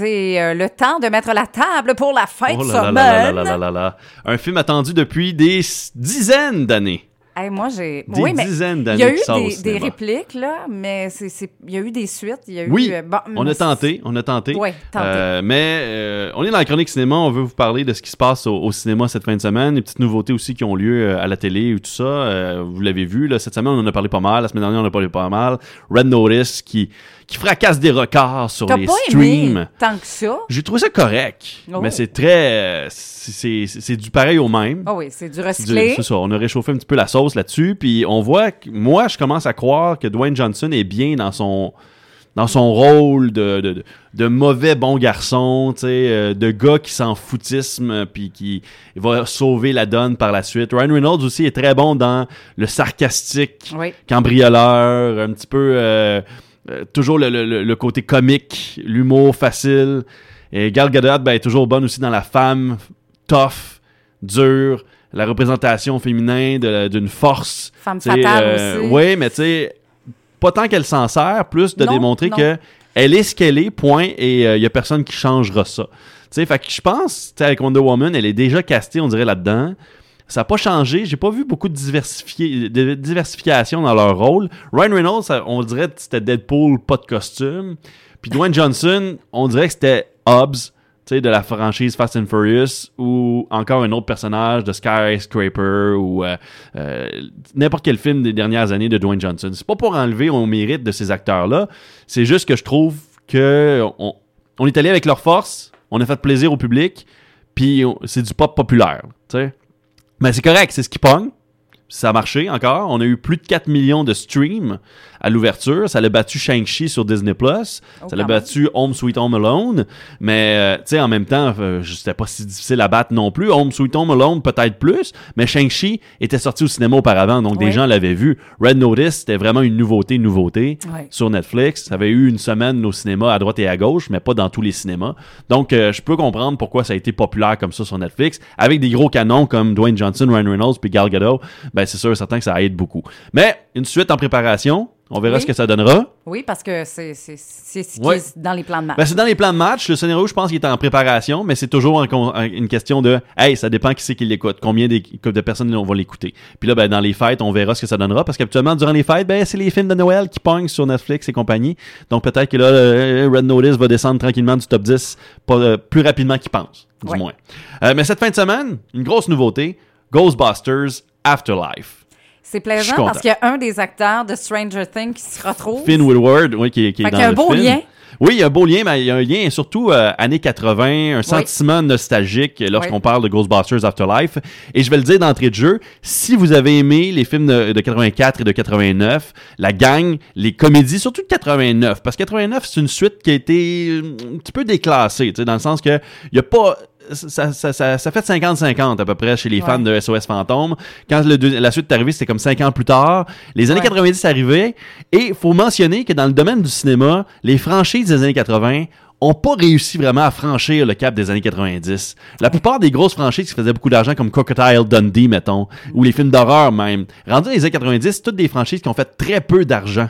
C'est euh, le temps de mettre la table pour la fin Oh de là. Un film attendu depuis des dizaines d'années. Hey, moi, j'ai. Des oui, dizaines il d'années y a eu des, répliques, là, mais c'est, il y a eu des suites. Il y a eu, Oui, euh, bon, On a tenté, on a tenté. Tenté. Euh, mais euh, on est dans la chronique cinéma, on veut vous parler de ce qui se passe au, au cinéma cette fin de semaine, les petites nouveautés aussi qui ont lieu à la télé ou tout ça. Vous l'avez vu, là, cette semaine on en a parlé pas mal, la semaine dernière on en a parlé pas mal. Red Notice qui, qui fracasse des records sur les pas streams. aimé tant que ça? J'ai trouvé ça correct, Oh. mais c'est très... c'est du pareil au même. Ah oui, c'est du recyclé. c'est ça, on a réchauffé un petit peu la sauce là-dessus, puis on voit que moi, je commence à croire que Dwayne Johnson est bien dans son dans son rôle de, de, de mauvais bon garçon, euh, de gars qui s'en foutisme, euh, puis qui va sauver la donne par la suite. Ryan Reynolds aussi est très bon dans le sarcastique, Oui. cambrioleur, un petit peu euh, euh, toujours le, le- le- le côté comique, l'humour facile. Et Gal Gadot ben, est toujours bonne aussi dans la femme tough, dure, la représentation féminin de- d'une force. Femme fatale euh, aussi. Oui, mais tu sais, pas tant qu'elle s'en sert, plus de Non, démontrer non. que elle est ce qu'elle est, point, et il y a personne qui changera ça. Tu sais, fait que je pense, tu sais, avec Wonder Woman, elle est déjà castée, on dirait, là-dedans. Ça n'a pas changé. J'ai pas vu beaucoup de, diversifié- de diversification dans leur rôle. Ryan Reynolds, on dirait que c'était Deadpool, pas de costume. Puis Dwayne Johnson, on dirait que c'était Hobbs, de la franchise Fast and Furious, ou encore un autre personnage de Skyscraper, ou euh, euh, n'importe quel film des dernières années de Dwayne Johnson. C'est pas pour enlever au mérite de ces acteurs-là. C'est juste que je trouve que on, est allé avec leur force, on a fait plaisir au public, puis c'est du pop populaire, tu sais. Mais c'est correct, c'est ce qui pogne. Ça a marché encore. On a eu plus de 4 millions de streams à l'ouverture. Ça l'a battu Shang-Chi sur Disney+. Plus. Oh, ça l'a battu Home Sweet Home Alone. Mais, euh, tu sais, en même temps, euh, c'était pas si difficile à battre non plus. Home Sweet Home Alone, peut-être plus. Mais Shang-Chi était sorti au cinéma auparavant, donc des gens l'avaient vu. Red Notice, c'était vraiment une nouveauté, une nouveauté Ouais. sur Netflix. Ça avait eu une semaine au cinéma à droite et à gauche, mais pas dans tous les cinémas. Donc, euh, je peux comprendre pourquoi ça a été populaire comme ça sur Netflix. Avec des gros canons comme Dwayne Johnson, Ryan Reynolds puis Gal Gadot, ben c'est sûr et certain que ça aide beaucoup. Mais une suite en préparation, on verra Oui. ce que ça donnera. Oui, parce que c'est, c'est, c'est ce qui Ouais. est dans les plans de match. Ben, c'est dans les plans de match. Le scénario, je pense qu'il est en préparation, mais c'est toujours en con- en- une question de Hey, ça dépend qui c'est qui l'écoute, combien de personnes vont l'écouter. Puis là, ben, dans les fêtes, on verra ce que ça donnera, parce qu'habituellement, durant les fêtes, ben, c'est les films de Noël qui pognent sur Netflix et compagnie. Donc peut-être que là, euh, Red Notice va descendre tranquillement du top 10 pas, euh, plus rapidement qu'il pense, du Ouais. moins. Euh, mais cette fin de semaine, une grosse nouveauté Ghostbusters Afterlife. C'est plaisant parce qu'il y a un des acteurs de Stranger Things qui se retrouve. Finn Woodward, oui, qui, qui est Fait dans qu'il y a un beau film. lien. Oui, il y a un beau lien, mais il y a un lien surtout euh, années 80, un sentiment nostalgique lorsqu'on Oui. parle de Ghostbusters Afterlife. Et je vais le dire d'entrée de jeu, si vous avez aimé les films de, de 84 et de 89, la gang, les comédies, surtout de 89, parce que 89, c'est une suite qui a été euh, un petit peu déclassée, dans le sens que il y a pas ça, ça, ça, ça fait 50-50 à peu près chez les fans de SOS Fantôme. Quand le deux- la suite est arrivée, c'était comme 5 ans plus tard. Les années Ouais. 90 arrivaient. Et faut mentionner que dans le domaine du cinéma, les franchises des années 80 ont pas réussi vraiment à franchir le cap des années 90. La plupart des grosses franchises qui faisaient beaucoup d'argent, comme Crocodile Dundee, mettons, ou les films d'horreur même, rendus dans les années 90, c'est toutes des franchises qui ont fait très peu d'argent.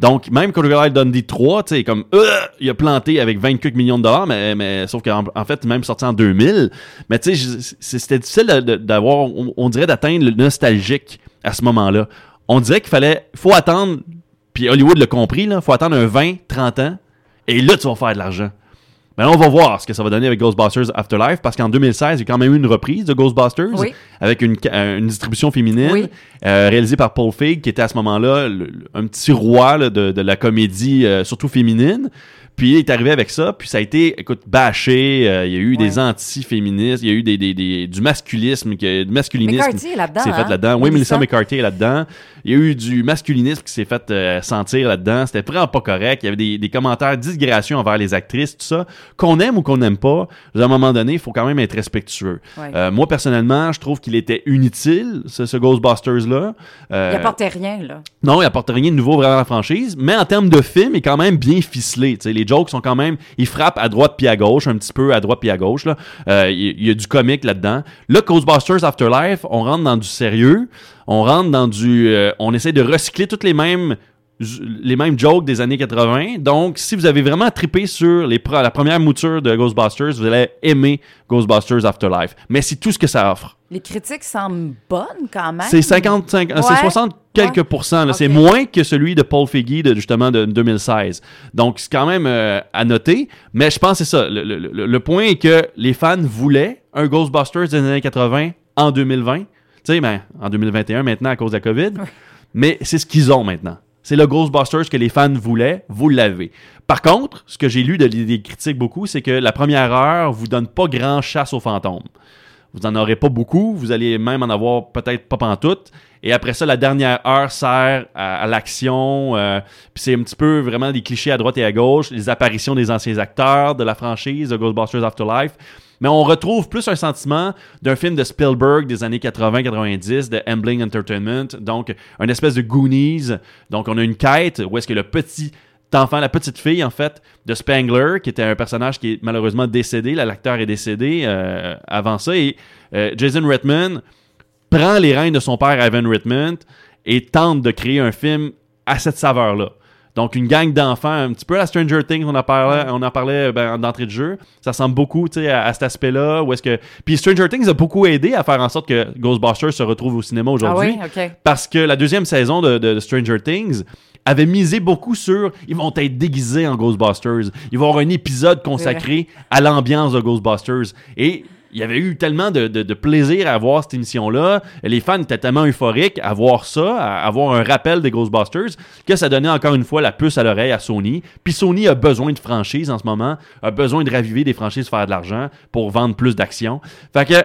Donc, même Crocodile Dundee 3, tu sais, comme, euh, il a planté avec 24 millions de dollars, mais, mais sauf qu'en en fait, même sorti en 2000. Mais tu sais, c'était difficile d'avoir, on, on dirait d'atteindre le nostalgique à ce moment-là. On dirait qu'il fallait, faut attendre, puis Hollywood l'a compris, là, faut attendre un 20, 30 ans, et là, tu vas faire de l'argent. Mais on va voir ce que ça va donner avec Ghostbusters Afterlife, parce qu'en 2016, il y a quand même eu une reprise de Ghostbusters, Oui. avec une, ca- une distribution féminine, Oui. euh, réalisée par Paul Feig, qui était à ce moment-là un petit roi là, de, de la comédie, euh, surtout féminine. Puis il est arrivé avec ça, puis ça a été, écoute, bâché. euh, il y a eu des anti-féministes, il y a eu des, des, des- du masculisme, qui- du masculinisme McCarthy est là-dedans. fait hein? là-dedans. Oui, Melissa. McCarthy est là-dedans. Il y a eu du masculinisme qui s'est fait euh, sentir là-dedans. C'était vraiment pas correct. Il y avait des, des commentaires disgracieux envers les actrices, tout ça. Qu'on aime ou qu'on n'aime pas, à un moment donné, il faut quand même être respectueux. Ouais. Euh, moi, personnellement, je trouve qu'il était inutile, ce, ce Ghostbusters-là. Il apportait rien, là. non, il apporte rien de nouveau vraiment à la franchise, mais en termes de film, il est quand même bien ficelé. tu sais. Les jokes sont quand même, ils frappent à droite puis à gauche, un petit peu à droite puis à gauche. Là. Euh, il il y, a du comique là-dedans. Là, Ghostbusters Afterlife, on rentre dans du sérieux, on rentre dans du, euh, on essaie de recycler toutes les mêmes les mêmes jokes des années 80. Donc, si vous avez vraiment trippé sur les la première mouture de Ghostbusters, vous allez aimer Ghostbusters Afterlife. Mais c'est tout ce que ça offre. Les critiques semblent bonnes quand même. C'est 55, c'est 60 quelques pourcents. C'est moins que celui de Paul Feig de justement de 2016. Donc, c'est quand même euh, à noter. Mais je pense que c'est ça. Le, le, point est que les fans voulaient un Ghostbusters des années 80 en 2020. Tu sais, ben, en 2021 maintenant à cause de la COVID. Mais c'est ce qu'ils ont maintenant. C'est le Ghostbusters que les fans voulaient, vous l'avez. Par contre, ce que j'ai lu de, des critiques beaucoup, c'est que la première heure vous donne pas grand chasse aux fantômes. Vous n'en aurez pas beaucoup, vous allez même en avoir peut-être pas pantoute. Et après ça, la dernière heure sert à, l'action. Euh, puis c'est un petit peu vraiment des clichés à droite et à gauche, les apparitions des anciens acteurs de la franchise de Ghostbusters Afterlife. Mais on retrouve plus un sentiment d'un film de Spielberg des années 80-90, de Ambling Entertainment. Donc, une espèce de Goonies. Donc, on a une quête où est-ce que le petit enfant, la petite fille, en fait, de Spangler, qui était un personnage qui est malheureusement décédé. L'acteur est décédé euh, avant ça. Et euh, Jason Redman prend les rênes de son père, Ivan Redman, et tente de créer un film à cette saveur-là. Donc, une gang d'enfants, un petit peu à Stranger Things, on en parlait, on en parlait ben, d'entrée de jeu. Ça ressemble beaucoup à, à cet aspect-là. Où est-ce que... Puis Stranger Things a beaucoup aidé à faire en sorte que Ghostbusters se retrouve au cinéma aujourd'hui. Ah oui? Parce que la deuxième saison de, de, Stranger Things avait misé beaucoup sur ils vont être déguisés en Ghostbusters. Ils vont avoir un épisode consacré à l'ambiance de Ghostbusters. Et il y avait eu tellement de, plaisir à voir cette émission-là. Les fans étaient tellement euphoriques à voir ça, à avoir un rappel des Ghostbusters, que ça donnait encore une fois la puce à l'oreille à Sony. Puis Sony a besoin de franchises en ce moment, a besoin de raviver des franchises, faire de l'argent pour vendre plus d'actions. Fait que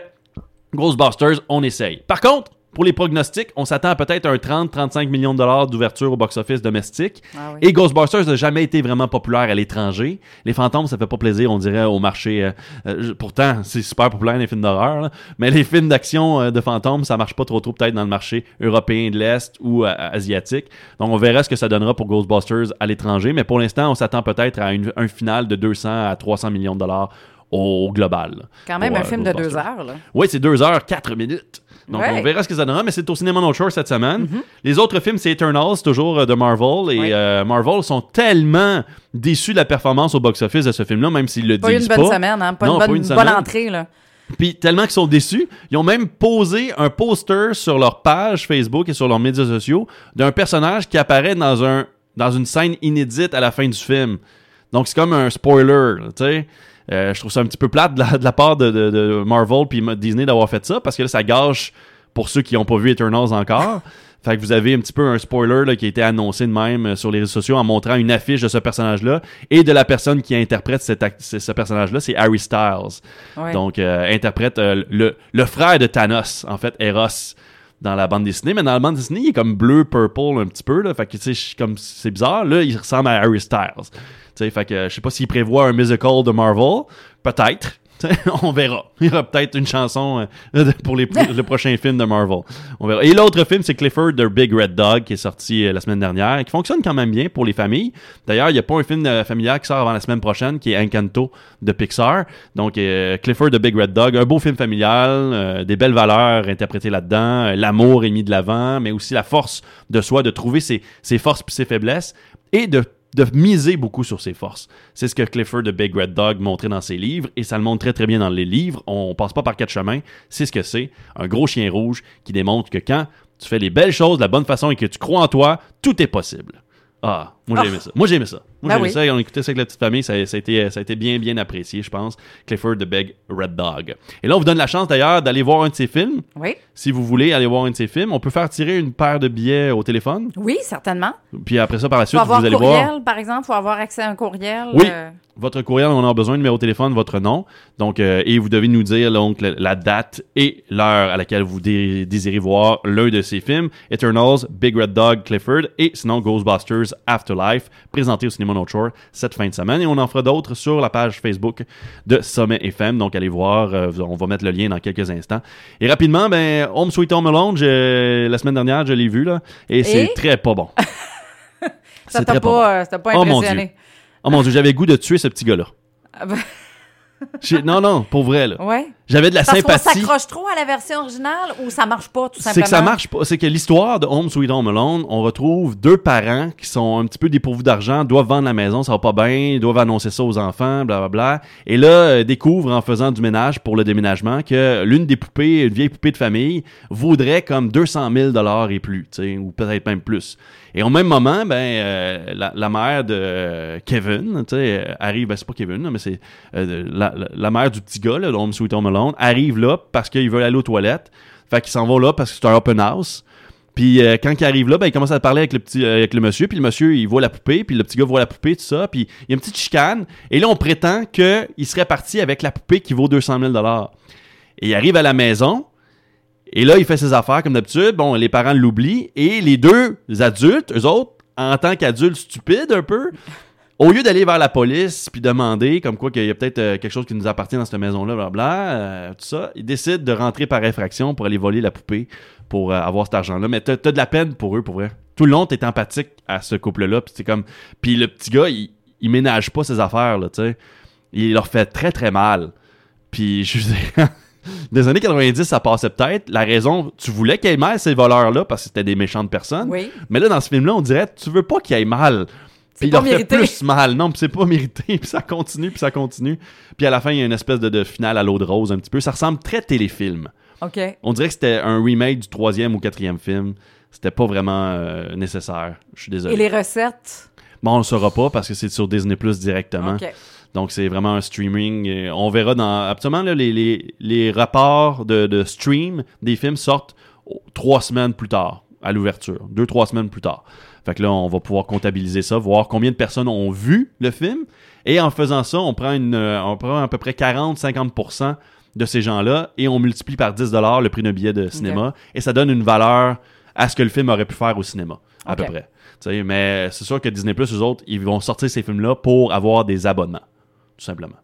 Ghostbusters, on essaye. Par contre, pour les prognostics, on s'attend à peut-être un 30-35 millions de dollars d'ouverture au box-office domestique. Ah Et Ghostbusters n'a jamais été vraiment populaire à l'étranger. Les fantômes, ça fait pas plaisir, on dirait, au marché. Euh, euh, pourtant, c'est super populaire les films d'horreur. Mais les films d'action euh, de fantômes, ça marche pas trop trop peut-être dans le marché européen de l'Est ou asiatique. Donc on verra ce que ça donnera pour Ghostbusters à l'étranger. Mais pour l'instant, on s'attend peut-être à une, un final de 200 à 300 millions de dollars au global. Quand même un film de deux heures. Là. Oui, c'est deux heures, quatre minutes. Donc, on verra ce que ça donnera, mais c'est au cinéma No Shore cette semaine. Mm-hmm. Les autres films, c'est Eternals, toujours euh, de Marvel. Et euh, Marvel sont tellement déçus de la performance au box-office de ce film-là, même s'ils le disent pas. Pas une bonne semaine, hein? pas, une, bonne, une bonne, entrée. Là. Puis tellement qu'ils sont déçus, ils ont même posé un poster sur leur page Facebook et sur leurs médias sociaux d'un personnage qui apparaît dans, un, dans une scène inédite à la fin du film. Donc c'est comme un spoiler, tu sais. Euh, je trouve ça un petit peu plate de la, part de, Marvel puis Disney d'avoir fait ça parce que là, ça gâche pour ceux qui n'ont pas vu Eternals encore. Fait que vous avez un petit peu un spoiler qui a été annoncé de même euh, sur les réseaux sociaux en montrant une affiche de ce personnage-là et de la personne qui interprète ce personnage-là, c'est Harry Styles. Donc, euh, interprète le, le, frère de Thanos, en fait, Eros dans la bande dessinée, mais dans la bande dessinée, il est comme bleu, purple un petit peu, là. Fait que, tu sais, comme c'est bizarre. Là, il ressemble à Harry Styles fait que je sais pas s'il prévoit un musical de Marvel. Peut-être. on verra. Il y aura peut-être une chanson euh, pour les, le prochain film de Marvel. On verra. Et l'autre film, c'est Clifford the Big Red Dog, qui est sorti euh, la semaine dernière, qui fonctionne quand même bien pour les familles. D'ailleurs, il n'y a pas un film euh, familial qui sort avant la semaine prochaine, qui est Encanto de Pixar. Donc, Clifford the Big Red Dog, un beau film familial, des belles valeurs interprétées là-dedans, l'amour est mis de l'avant, mais aussi la force de soi, de trouver ses, ses forces et ses faiblesses, et de de miser beaucoup sur ses forces. C'est ce que Clifford de Big Red Dog montrait dans ses livres et ça le montre très très bien dans les livres. On passe pas par quatre chemins. C'est ce que c'est. Un gros chien rouge qui démontre que quand tu fais les belles choses de la bonne façon et que tu crois en toi, tout est possible. Ah, moi j'ai aimé ça. Moi j'ai aimé ça. Moi j'ai ben ça. On écoutait ça avec la petite famille. Ça, a été, ça a été bien, bien apprécié, je pense. Clifford the Big Red Dog. Et là, on vous donne la chance d'ailleurs d'aller voir un de ses films. Oui. Si vous voulez aller voir un de ses films, on peut faire tirer une paire de billets au téléphone. Oui, certainement. Puis après ça, par la suite, vous allez courriel, par exemple. Faut avoir accès à un courriel. Oui. Euh, votre courriel, on a besoin, numéro de téléphone, votre nom. Donc, euh, et vous devez nous dire donc la date et l'heure à laquelle vous désirez voir l'un de ces films. Eternals, Big Red Dog, Clifford et sinon Ghostbusters Afterlife, présenté au cinéma North Shore cette fin de semaine. Et on en fera d'autres sur la page Facebook de Sommet FM. Donc, allez voir. Euh, on va mettre le lien dans quelques instants. Et rapidement, ben, Home Sweet Home Alone, la semaine dernière, je l'ai vu là, et, c'est très pas bon. ça t'a pas, bon. pas impressionné. Oh mon dieu, j'avais goût de tuer ce petit gars-là. Non, non, pour vrai, là. Ouais. J'avais de la Parce sympathie. s'accroche trop à la version originale ou ça marche pas, tout C'est simplement? que ça marche pas. C'est que l'histoire de Home Sweet Home Alone, on retrouve deux parents qui sont un petit peu dépourvus d'argent, doivent vendre la maison, ça va pas bien, doivent annoncer ça aux enfants, blablabla. Et là, euh, découvrent en faisant du ménage pour le déménagement que l'une des poupées, une vieille poupée de famille, vaudrait comme 200 000 dollars et plus, tu sais, ou peut-être même plus. Et au même moment, ben euh, la, mère de euh, Kevin, euh, arrive, ben c'est pas Kevin, mais c'est la, mère du petit gars, là, Home Sweet Home Alone, arrive là parce qu'il veut aller aux toilettes. Fait qu'ils s'en vont là parce que c'est un open house. Puis quand il arrive là, ben, il commence à parler avec le petit, avec le monsieur, puis le monsieur il voit la poupée, puis le petit gars voit la poupée, tout ça, puis il y a une petite chicane. Et là, on prétend que il serait parti avec la poupée qui vaut 200 000 dollars. Et il arrive à la maison. Et là, il fait ses affaires comme d'habitude. Bon, les parents l'oublient. Et les deux adultes, eux autres, en tant qu'adultes stupides un peu, au lieu d'aller vers la police puis demander comme quoi qu'il y a peut-être euh, quelque chose qui nous appartient dans cette maison-là, blablabla, euh, tout ça, ils décident de rentrer par infraction pour aller voler la poupée pour euh, avoir cet argent-là. Mais t'as de la peine pour eux, pour vrai. Tout le long, t'es empathique à ce couple-là. Puis comme... Puis le petit gars, il, il ménage pas ses affaires, là, tu sais. Il leur fait très, très mal. Puis je. Des années 90, ça passait peut-être. La raison, tu voulais qu'il y ait mal ces voleurs-là parce que c'était des méchantes personnes. Oui. Mais là, dans ce film-là, on dirait, tu veux pas qu'il y ait mal. Puis il leur fait plus mal. Non, puis c'est pas mérité. Puis ça continue, puis ça continue. Puis à la fin, il y a une espèce de, de finale à l'eau de rose un petit peu. Ça ressemble très téléfilm. OK. On dirait que c'était un remake du troisième ou quatrième film. C'était pas vraiment euh, nécessaire. Je suis désolé. Et les recettes? Bon, on le saura pas parce que c'est sur Disney Plus directement. Donc c'est vraiment un streaming. Et on verra dans. Absolument, là, les, les, les rapports de, de stream des films sortent trois semaines plus tard, à l'ouverture. Deux, trois semaines plus tard. Fait que là, on va pouvoir comptabiliser ça, voir combien de personnes ont vu le film. Et en faisant ça, on prend, une, euh, on prend à peu près 40-50% de ces gens-là et on multiplie par 10 le prix d'un billet de cinéma. Et ça donne une valeur à ce que le film aurait pu faire au cinéma, à peu près. Mais c'est sûr que Disney Plus, eux autres, ils vont sortir ces films-là pour avoir des abonnements, tout simplement.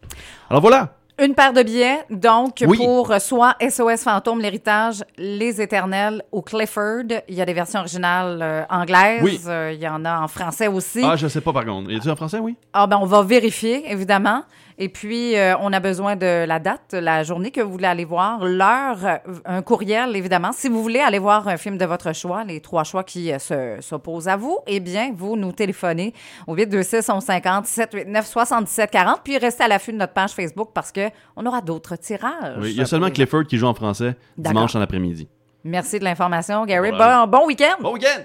Alors voilà. Une paire de billets, donc, Oui. pour soit SOS Fantôme, l'héritage, Les Éternels ou Clifford. Il y a des versions originales euh, anglaises. Oui. Euh, il y en a en français aussi. Ah, je sais pas par contre. Y a-tu en français, oui? Ah ben on va vérifier évidemment. Et puis euh, on a besoin de la date, la journée que vous voulez aller voir, l'heure, euh, un courriel évidemment. Si vous voulez aller voir un film de votre choix, les trois choix qui euh, se- s'opposent à vous, eh bien vous nous téléphonez au 826 1150 789 77 40 puis restez à l'affût de notre page Facebook parce que on aura d'autres tirages. Oui, il y a seulement Clifford qui joue en français dimanche en après-midi. Merci de l'information Gary. Bon, bon week-end. Bon week-end!